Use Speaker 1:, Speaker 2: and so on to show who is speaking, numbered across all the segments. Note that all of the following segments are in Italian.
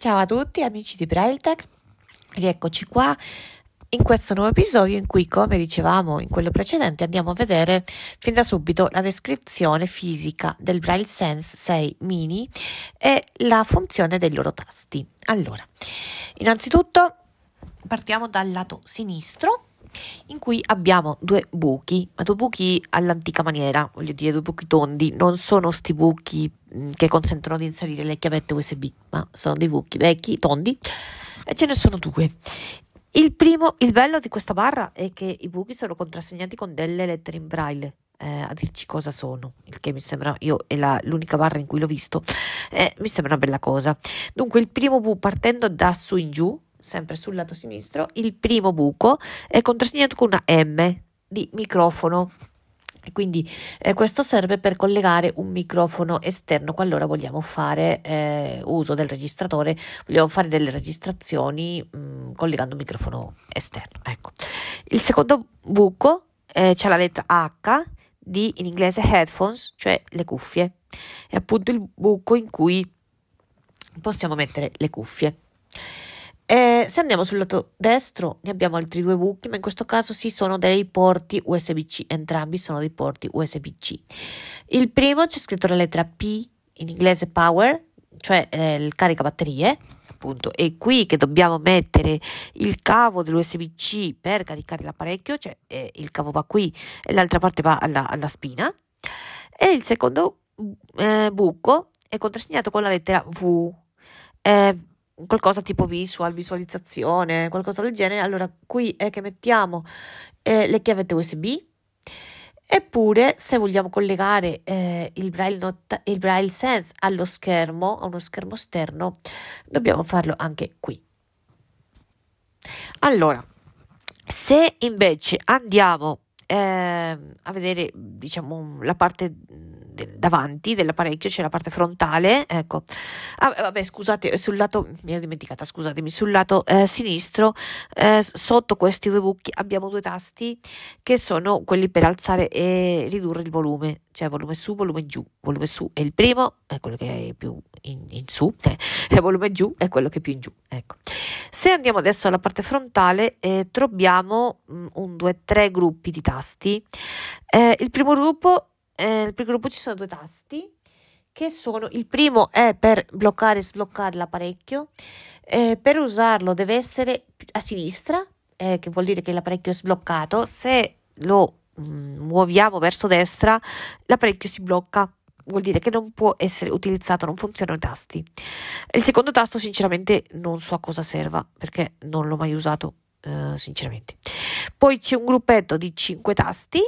Speaker 1: Ciao a tutti amici di BrailleTech, rieccoci qua in questo nuovo episodio in cui, come dicevamo in quello precedente, andiamo a vedere fin da subito la descrizione fisica del Braille Sense 6 Mini e la funzione dei loro tasti. Allora, innanzitutto partiamo dal lato sinistro in cui abbiamo due buchi, ma due buchi all'antica maniera, voglio dire due buchi tondi, non sono sti buchi mm, che consentono di inserire le chiavette USB, ma sono dei buchi vecchi, tondi, e ce ne sono due. Il primo, il bello di questa barra è che i buchi sono contrassegnati con delle lettere in braille. Eh, a dirci cosa sono, il che mi sembra, io è la, l'unica barra in cui l'ho visto, eh, mi sembra una bella cosa. Dunque, il primo buco partendo da su in giù, sempre sul lato sinistro, il primo buco è contrassegnato con una M di microfono. Quindi eh, questo serve per collegare un microfono esterno qualora vogliamo fare eh, uso del registratore, vogliamo fare delle registrazioni mh, mm, collegando un microfono esterno. Ecco. Il secondo buco eh, c'è la lettera H di in inglese headphones, cioè le cuffie. È appunto il buco in cui possiamo mettere le cuffie. E se andiamo sul lato destro ne abbiamo altri due buchi, ma in questo caso sì sono dei porti USB-C, entrambi sono dei porti USB-C. Il primo c'è scritto la lettera P in inglese power, cioè eh, il carica batterie, appunto, è qui che dobbiamo mettere il cavo dell'USB-C per caricare l'apparecchio, cioè eh, il cavo va qui e l'altra parte va alla, alla spina. E il secondo eh, buco è contrassegnato con la lettera V. Eh, qualcosa tipo visual, visualizzazione, qualcosa del genere, allora qui è che mettiamo eh, le chiavette USB. Eppure, se vogliamo collegare eh, il, Braille Not- il Braille Sense allo schermo, a uno schermo esterno, dobbiamo farlo anche qui. Allora, se invece andiamo eh, a vedere, diciamo, la parte davanti dell'apparecchio c'è la parte frontale, ecco. Ah, eh, vabbè, scusate, sul lato, mi ero dimenticata, scusatemi, sul lato eh, sinistro, eh, sotto questi due buchi abbiamo due tasti che sono quelli per alzare e ridurre il volume, cioè volume su, volume giù. Volume su è il primo, è quello che è più in, in su, eh, e volume giù è quello che è più in giù, ecco. Se andiamo adesso alla parte frontale, eh, troviamo un, due, tre gruppi di tasti. Eh, il primo gruppo eh, primo gruppo ci sono due tasti che sono il primo è per bloccare e sbloccare l'apparecchio eh, per usarlo deve essere a sinistra eh, che vuol dire che l'apparecchio è sbloccato se lo mm, muoviamo verso destra l'apparecchio si blocca vuol dire che non può essere utilizzato, non funzionano i tasti. Il secondo tasto, sinceramente, non so a cosa serva perché non l'ho mai usato, eh, sinceramente. Poi c'è un gruppetto di 5 tasti,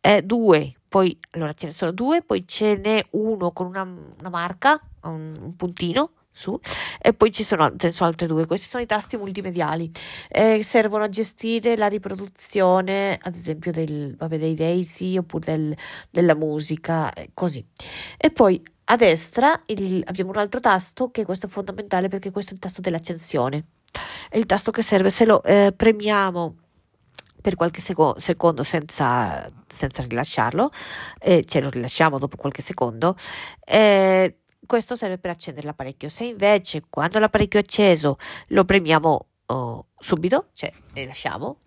Speaker 1: eh, due poi allora ce ne sono due, poi ce n'è uno con una, una marca, un, un, puntino su, e poi ci sono, ce ne sono altri due. Questi sono i tasti multimediali, eh, servono a gestire la riproduzione, ad esempio, del, vabbè, dei Daisy oppure del, della musica, eh, così. E poi a destra il, abbiamo un altro tasto che questo è fondamentale perché questo è il tasto dell'accensione. È il tasto che serve se lo eh, premiamo per qualche seco- secondo senza, senza rilasciarlo, eh, ce lo rilasciamo dopo qualche secondo. Eh, questo serve per accendere l'apparecchio. Se invece quando l'apparecchio è acceso lo premiamo oh, subito, cioè rilasciamo,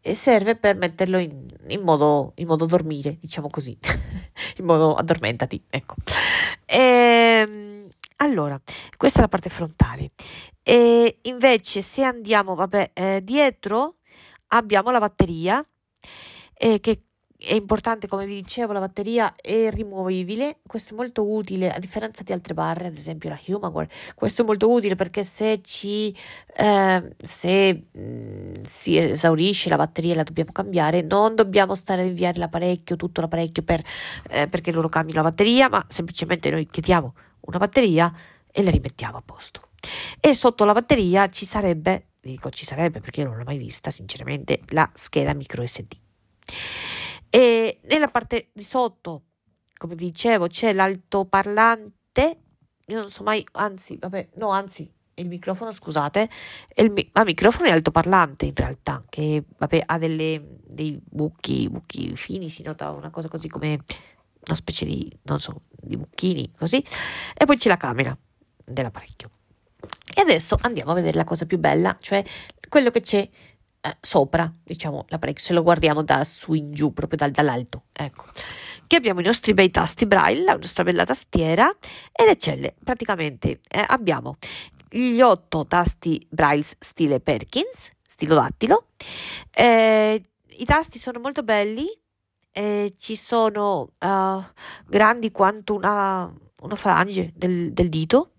Speaker 1: e serve per metterlo in, in, modo, in modo dormire, diciamo così, in modo addormentati, ecco. E, ehm, allora, questa è la parte frontale. E invece se andiamo, vabbè, eh, dietro abbiamo la batteria eh, che è importante, come vi dicevo, la batteria è rimuovibile, questo è molto utile a differenza di altre barre, ad esempio la Humanware. Questo è molto utile perché se ci eh, se mh, mm, si esaurisce la batteria e la dobbiamo cambiare, non dobbiamo stare a inviare l'apparecchio, tutto l'apparecchio per, eh, perché loro cambiano la batteria, ma semplicemente noi chiediamo una batteria e la rimettiamo a posto. E sotto la batteria ci sarebbe dico ci sarebbe perché io non l'ho mai vista sinceramente, la scheda micro SD. E nella parte di sotto, come vi dicevo, c'è l'altoparlante, io non so mai, anzi, vabbè, no, anzi, il microfono, scusate, il mi- ah, microfono è altoparlante in realtà, che vabbè, ha delle, dei buchi, buchi fini, si nota una cosa così come una specie di, non so, di buchini, così, e poi c'è la camera dell'apparecchio. E adesso andiamo a vedere la cosa più bella, cioè quello che c'è eh, sopra, diciamo, l'apparecchio, se lo guardiamo da su in giù, proprio dal, dall'alto, ecco. Qui abbiamo i nostri bei tasti braille, la nostra bella tastiera e le celle. Praticamente eh, abbiamo gli otto tasti braille stile Perkins, stilo dattilo. Eh, I tasti sono molto belli, ci sono uh, grandi quanto una, una falange del, del dito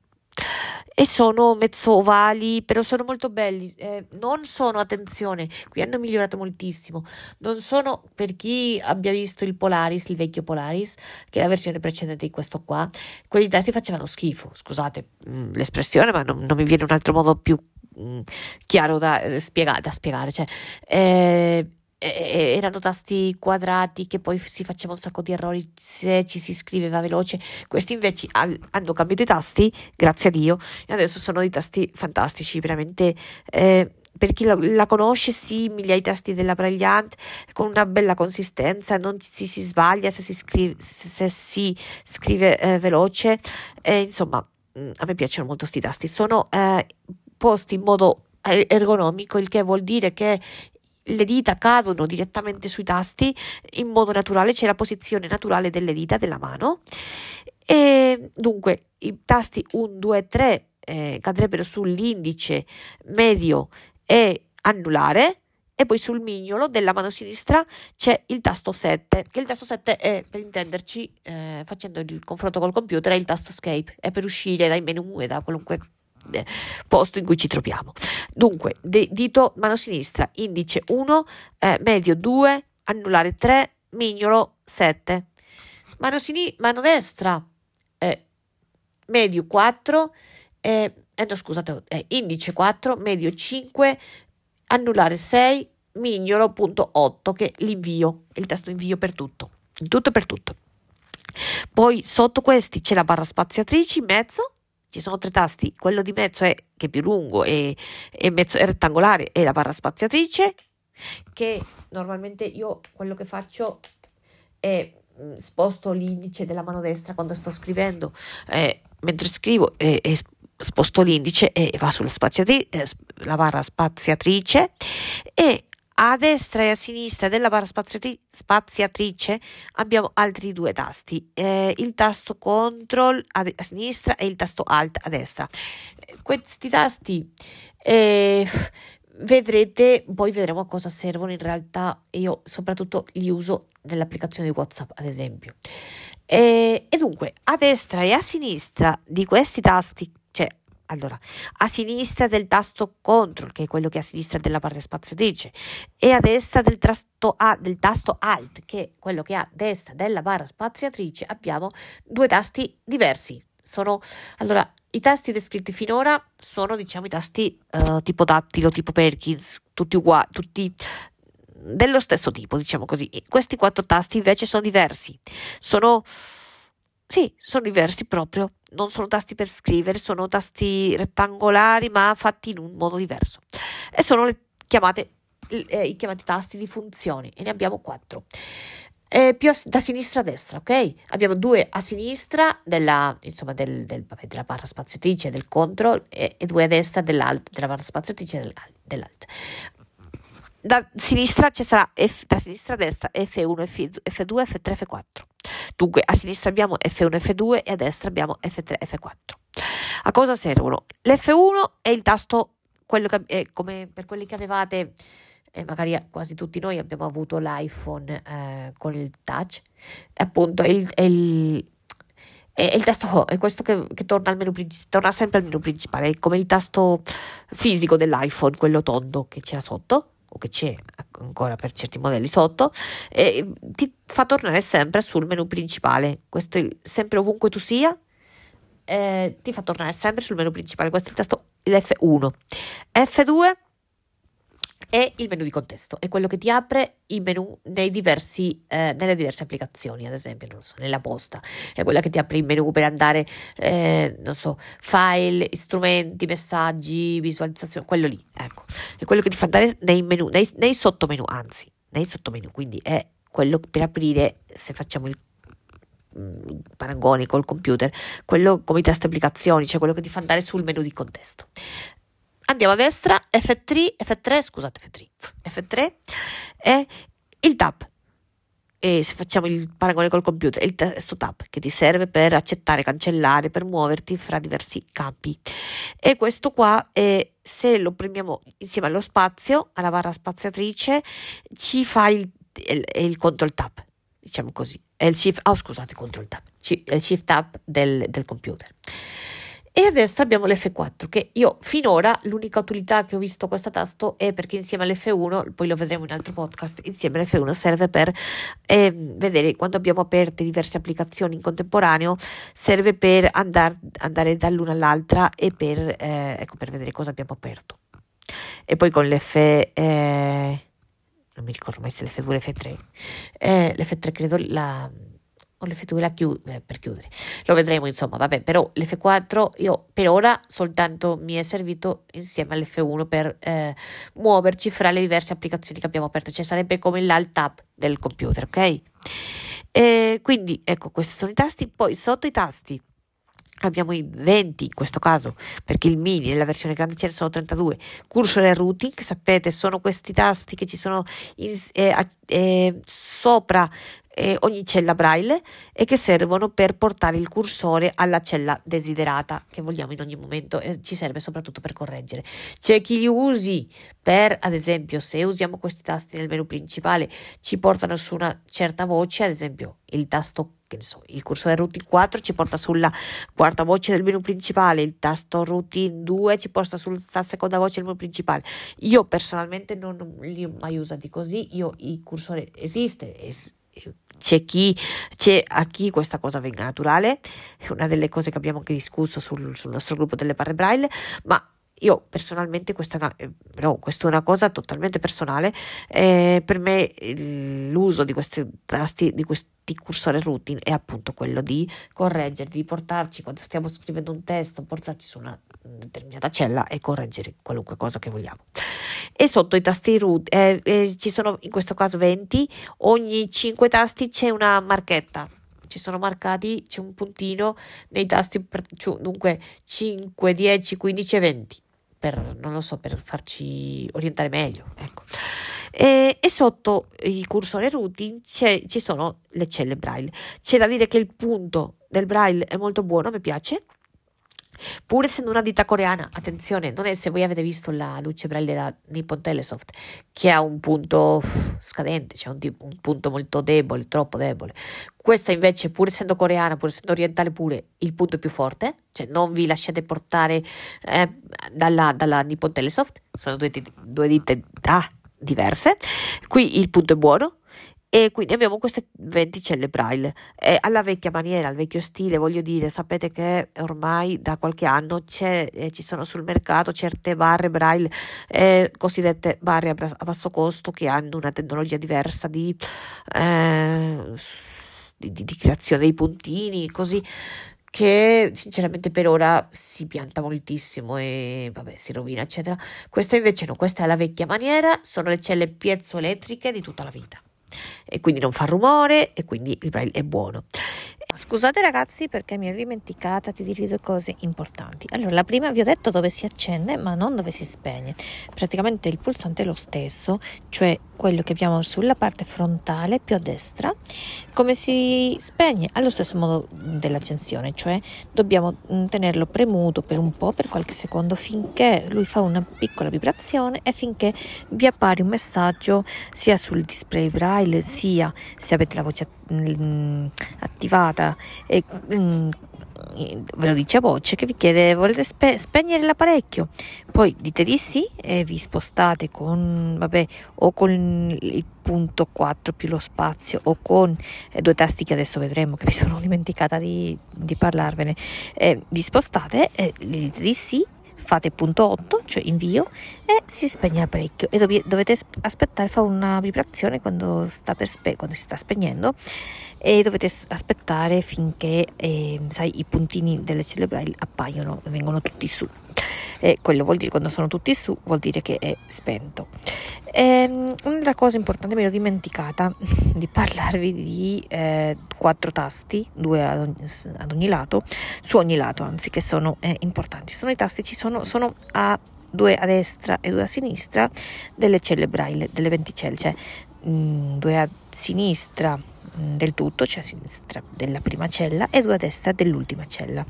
Speaker 1: e sono mezzo ovali, però sono molto belli. Eh, non sono, attenzione, qui hanno migliorato moltissimo. Non sono per chi abbia visto il Polaris, il vecchio Polaris, che è la versione precedente di questo qua. Quelli testi facevano schifo, scusate mh, mm, l'espressione, ma non, non, mi viene un altro modo più mh, mm, chiaro da, eh, spiega, da spiegare. Cioè, eh, erano tasti quadrati che poi si faceva un sacco di errori se ci si scriveva veloce. Questi invece hanno cambiato i tasti, grazie a Dio, e adesso sono dei tasti fantastici, veramente. Eh, per chi la, la, conosce, simili ai tasti della Brilliant, con una bella consistenza, non si, si sbaglia se si scrive, se si scrive eh, veloce. Eh, insomma, mm, a me piacciono molto questi tasti. Sono eh, posti in modo eh, ergonomico, il che vuol dire che le dita cadono direttamente sui tasti in modo naturale, c'è la posizione naturale delle dita della mano. E dunque i tasti 1, 2, 3 eh, cadrebbero sull'indice medio e anulare e poi sul mignolo della mano sinistra c'è il tasto 7, che il tasto 7 è per intenderci, eh, facendo il confronto col computer, è il tasto escape, è per uscire dai menu e da qualunque posto in cui ci troviamo. Dunque, de- dito mano sinistra, indice 1, eh, medio 2, annullare 3, mignolo 7. Mano, sini- mano destra, eh, medio 4, eh, eh, no scusate, eh, indice 4, medio 5, annullare 6, mignolo punto 8, che è l'invio, il testo invio per tutto, in tutto e per tutto. Poi sotto questi c'è la barra spaziatrice in mezzo, ci sono tre tasti, quello di mezzo è che è più lungo e, e mezzo, è rettangolare è la barra spaziatrice che normalmente io quello che faccio è mm, sposto l'indice della mano destra quando sto scrivendo eh, mentre scrivo e, e sposto l'indice e va sulla spaziatrice, eh, la barra spaziatrice e a destra e a sinistra della barra spaziatri- spaziatrice abbiamo altri due tasti, eh, il tasto Ctrl a, a, sinistra e il tasto Alt a destra. Questi tasti eh, vedrete, poi vedremo a cosa servono in realtà. Io soprattutto li uso nell'applicazione di WhatsApp, ad esempio. E, e dunque, a destra e a sinistra di questi tasti allora, a sinistra del tasto CTRL, che è quello che è a sinistra della barra spaziatrice, e a destra del tasto, a, del tasto ALT, che è quello che è a destra della barra spaziatrice, abbiamo due tasti diversi. Sono, allora, i tasti descritti finora sono, diciamo, i tasti uh, tipo dattilo, tipo Perkins, tutti uguali, tutti dello stesso tipo, diciamo così. E questi quattro tasti invece sono diversi. Sono sì, sono diversi proprio, non sono tasti per scrivere, sono tasti rettangolari ma fatti in un modo diverso. E sono le chiamate, eh, i chiamati tasti di funzioni e ne abbiamo quattro. Eh, più a, da sinistra a destra, ok? Abbiamo due a sinistra della, insomma, del, del, vabbè, della barra spaziatrice del control e, e due a destra della barra spaziatrice dell'alt. Da sinistra ci sarà F, da sinistra a destra F1, F, 2 F3, F4. Dunque a sinistra abbiamo F1, F2 e a destra abbiamo F3, F4. A cosa servono? L'F1 è il tasto, quello che, è come per quelli che avevate, eh, magari quasi tutti noi abbiamo avuto l'iPhone eh, con il touch, appunto è il, è il è il tasto è questo che, che torna, menu, torna sempre al menu principale, è come il tasto fisico dell'iPhone, quello tondo che c'era sotto o che c'è ancora per certi modelli sotto, e ti fa tornare sempre sul menu principale. Questo è sempre ovunque tu sia, eh, ti fa tornare sempre sul menu principale. Questo è il tasto F1. F2 è il menu di contesto, è quello che ti apre i menu diversi, eh, nelle diverse applicazioni, ad esempio, so, nella posta, è quella che ti apre il menu per andare, eh, non so, file, strumenti, messaggi, visualizzazione, quello lì, ecco, è quello che ti fa andare nei menu, nei, nei sottomenu, anzi, nei sottomenu, quindi è quello per aprire, se facciamo il mm, paragoni col computer, quello come test applicazioni, cioè quello che ti fa andare sul menu di contesto. Andiamo a destra, F3, F3, scusate, F3, F3 è il tab e se facciamo il paragone col computer, il testo tab che ti serve per accettare, cancellare, per muoverti fra diversi campi. E questo qua, è, se lo premiamo insieme allo spazio, alla barra spaziatrice, ci fa il, il, il control tab, diciamo così. È il shift, oh scusate, control tab, è il shift tab del, del computer. E a destra abbiamo l'F4 che io finora l'unica utilità che ho visto questo tasto è perché insieme all'F1, poi lo vedremo in altro podcast, insieme all'F1 serve per eh, vedere quando abbiamo aperte diverse applicazioni in contemporaneo, serve per andar, andare dall'una all'altra e per, eh, ecco, per vedere cosa abbiamo aperto. E poi con l'F... Eh, non mi ricordo mai se l'F2 o l'F3. Eh, L'F3 credo la o l'F2 chiu- eh, per chiudere. Lo vedremo insomma, vabbè, però l'F4 io per ora soltanto mi è servito insieme all'F1 per eh, muoverci fra le diverse applicazioni che abbiamo aperte, cioè sarebbe come l'Alt Tab del computer, ok? E quindi ecco, questi sono i tasti, poi sotto i tasti abbiamo i 20 in questo caso perché il mini nella versione grande ce ne sono 32 cursor e routing sapete sono questi tasti che ci sono in, eh, eh, sopra eh, ogni cella braille e che servono per portare il cursore alla cella desiderata che vogliamo in ogni momento e ci serve soprattutto per correggere. C'è chi li usi per, ad esempio, se usiamo questi tasti nel menu principale, ci portano su una certa voce, ad esempio il tasto che ne so, il cursore routine 4 ci porta sulla quarta voce del menu principale, il tasto routine 2 ci porta sulla seconda voce del menu principale. Io personalmente non li ho mai usati così, io il cursore esiste, es- c'è chi, c'è a chi questa cosa venga naturale, è una delle cose che abbiamo anche discusso sul, sul nostro gruppo delle barre braille, ma io personalmente questa è una, eh, no, questa è una cosa totalmente personale. Eh, per me l'uso di questi tasti, di questi cursore routine è appunto quello di correggere, di portarci quando stiamo scrivendo un testo, portarci su una determinata cella e correggere qualunque cosa che vogliamo. E sotto i tasti root eh, eh, ci sono in questo caso 20, ogni 5 tasti c'è una marchetta ci sono marcati, c'è un puntino nei tasti, per, dunque 5, 10, 15 e 20 per, non lo so, per farci orientare meglio, ecco. E, e sotto il cursore routing ci sono le celle braille. C'è da dire che il punto del braille è molto buono, mi piace. Pur essendo una ditta coreana, attenzione, non è se voi avete visto la luce braille della Nippon Telesoft, che ha un punto scadente, cioè un, un, punto molto debole, troppo debole. Questa invece, pur essendo coreana, pur essendo orientale pure, il punto è più forte, cioè non vi lasciate portare eh, dalla, dalla Nippon Telesoft, sono due, due ditte ah, diverse. Qui il punto è buono, e quindi abbiamo queste 20 celle braille. E alla vecchia maniera, al vecchio stile, voglio dire, sapete che ormai da qualche anno eh, ci sono sul mercato certe barre braille, eh, cosiddette barre a, a, basso costo, che hanno una tecnologia diversa di, eh, di, di, creazione dei puntini, così che sinceramente per ora si pianta moltissimo e vabbè si rovina eccetera. Questa invece no questa è la vecchia maniera sono le celle piezoelettriche di tutta la vita e quindi non fa rumore e quindi il braille è buono.
Speaker 2: Scusate ragazzi perché mi ero dimenticata di dirvi due cose importanti. Allora, la prima vi ho detto dove si accende ma non dove si spegne. Praticamente il pulsante è lo stesso, cioè quello che abbiamo sulla parte frontale più a destra. Come si spegne? Allo stesso modo dell'accensione, cioè dobbiamo mm, tenerlo premuto per un po', per qualche secondo, finché lui fa una piccola vibrazione e finché vi appare un messaggio sia sul display braille sia se avete la voce mm, attivata e mm, ve lo dice a voce che vi chiede volete spe- spegnere l'apparecchio? Poi dite di sì e vi spostate con vabbè o con il punto 4 più lo spazio o con eh, due tasti che adesso vedremo che vi sono dimenticata di, di parlarvene. Eh, vi spostate e dite di sì fate punto 8, cioè invio, e si spegne l'apparecchio e dov- dovete aspettare, fa una vibrazione quando, spe- quando si sta spegnendo e dovete aspettare finché eh, sai, i puntini delle braille appaiono e vengono tutti su. E quello vuol dire quando sono tutti su vuol dire che è spento. Ehm, un'altra cosa importante, mi ero dimenticata di parlarvi di eh, quattro tasti, due ad ogni, ad ogni, lato, su ogni lato anzi, che sono eh, importanti. Sono i tasti, ci sono, sono a due a destra e due a sinistra delle celle braille, delle venticelle, cioè mh, mm, due a sinistra del tutto, cioè a sinistra della prima cella e due a destra dell'ultima cella.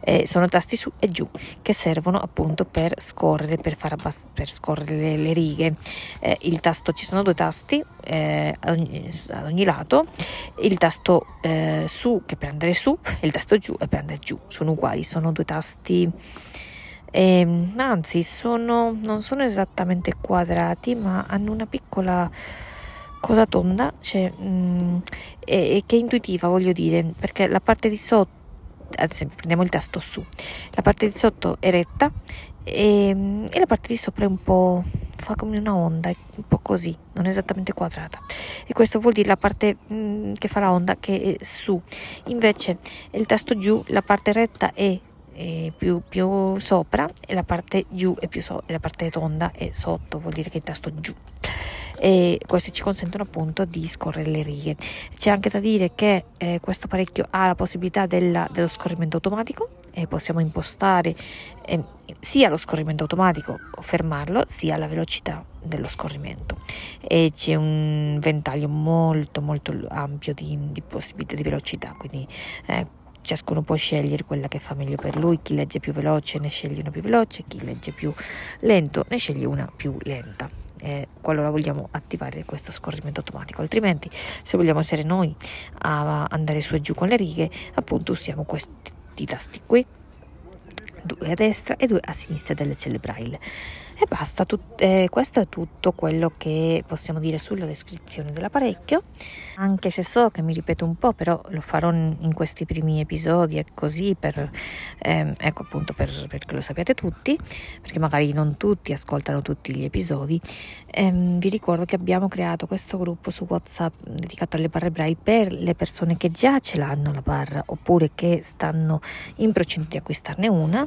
Speaker 2: Eh, sono tasti su e giù che servono appunto per scorrere, per, far abbass- per scorrere le, le righe. Eh, il tasto, ci sono due tasti eh, ad, ogni, ad, ogni, lato, il tasto eh, su che per andare su e il tasto giù è per andare giù. Sono uguali, sono due tasti e, ehm, anzi sono, non sono esattamente quadrati ma hanno una piccola cosa tonda cioè, mh, mm, e, e che è intuitiva voglio dire perché la parte di sotto ad prendiamo il tasto su la parte di sotto è retta e, e, la parte di sopra è un po' fa come una onda un po' così non è esattamente quadrata e questo vuol dire la parte mh, mm, che fa la onda che è su invece il tasto giù la parte retta è più, più, sopra e la parte giù è più so- e la parte tonda è sotto, vuol dire che il tasto giù. E questi ci consentono appunto di scorrere le righe. C'è anche da dire che eh, questo apparecchio ha la possibilità della, dello scorrimento automatico e possiamo impostare eh, sia lo scorrimento automatico fermarlo sia la velocità dello scorrimento e c'è un ventaglio molto molto ampio di, di possibilità di velocità quindi eh, ciascuno può scegliere quella che fa meglio per lui, chi legge più veloce ne sceglie una più veloce, chi legge più lento ne sceglie una più lenta. Eh, qualora vogliamo attivare questo scorrimento automatico, altrimenti se vogliamo essere noi a andare su e giù con le righe, appunto usiamo questi tasti qui, due a destra e due a sinistra delle celle braille. E basta, tut- eh, questo è tutto quello che possiamo dire sulla descrizione dell'apparecchio, anche se so che mi ripeto un po', però lo farò in questi primi episodi e così per, ehm, ecco appunto per, perché lo sappiate tutti, perché magari non tutti ascoltano tutti gli episodi. Ehm, vi ricordo che abbiamo creato questo gruppo su WhatsApp dedicato alle barre braille per le persone che già ce l'hanno la barra oppure che stanno in procinto di acquistarne una,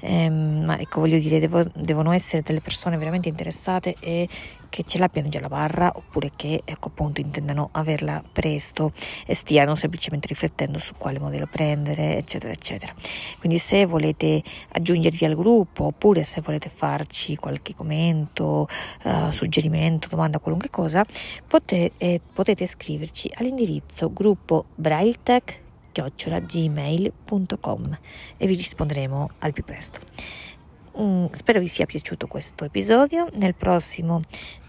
Speaker 2: ehm, ma ecco voglio dire devo, devono essere delle persone veramente interessate e che ce l'abbiano già la barra oppure che ecco appunto intendano averla presto e stiano semplicemente riflettendo su quale modello prendere eccetera eccetera quindi se volete aggiungervi al gruppo oppure se volete farci qualche commento uh, suggerimento domanda qualunque cosa potete, eh, potete scriverci all'indirizzo gruppo brailtech gmail.com e vi risponderemo al più presto. Mm, spero vi sia piaciuto questo episodio. Nel prossimo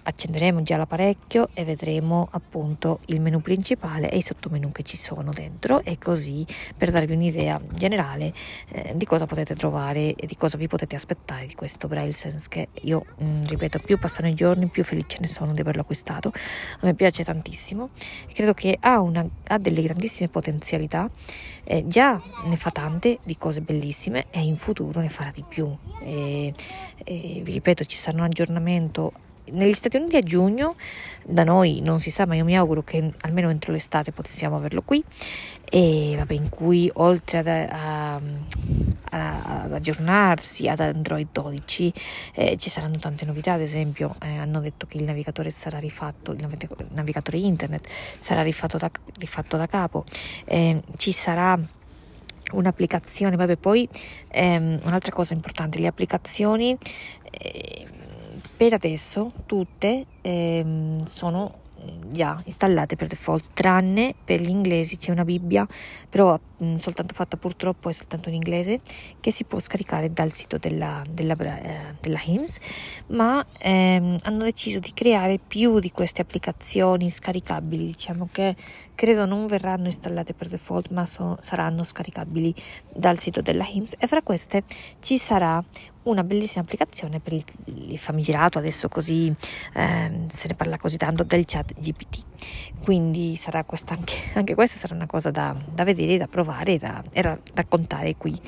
Speaker 2: accenderemo già l'apparecchio e vedremo appunto il menu principale e i sottomenu che ci sono dentro e così per darvi un'idea generale eh, di cosa potete trovare e di cosa vi potete aspettare di questo Braille Sense che io mh, mm, ripeto più passano i giorni più felice ne sono di averlo acquistato. A me piace tantissimo credo che ha, una, ha delle grandissime potenzialità eh, già ne fa tante di cose bellissime e in futuro ne farà di più. E, e vi ripeto ci sarà un aggiornamento negli Stati Uniti a giugno, da noi non si sa, ma io mi auguro che almeno entro l'estate possiamo averlo qui, e vabbè, in cui oltre ad, a, a, ad aggiornarsi ad Android 12 eh, ci saranno tante novità, ad esempio eh, hanno detto che il navigatore sarà rifatto, il navigatore internet sarà rifatto da, rifatto da capo, eh, ci sarà un'applicazione, vabbè poi ehm, un'altra cosa importante, le applicazioni eh, per adesso tutte ehm, sono eh, già installate per default, tranne per gli inglesi c'è una Bibbia, però mh, mm, soltanto fatta purtroppo è soltanto in inglese, che si può scaricare dal sito della, della, eh, della HIMS, ma ehm, hanno deciso di creare più di queste applicazioni scaricabili, diciamo che credo non verranno installate per default, ma so, saranno scaricabili dal sito della HIMS. E fra queste ci sarà una bellissima applicazione per il, il famigerato, adesso così eh, se ne parla così tanto, del chat GPT. Quindi sarà questa anche, anche questa sarà una cosa da, da vedere, da provare da, e da, raccontare qui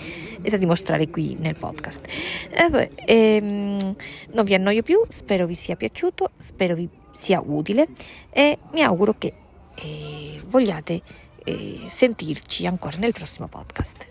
Speaker 2: e da dimostrare qui nel podcast. E beh, ehm, non vi annoio più, spero vi sia piaciuto, spero vi sia utile e mi auguro che eh, vogliate eh, sentirci ancora nel prossimo podcast.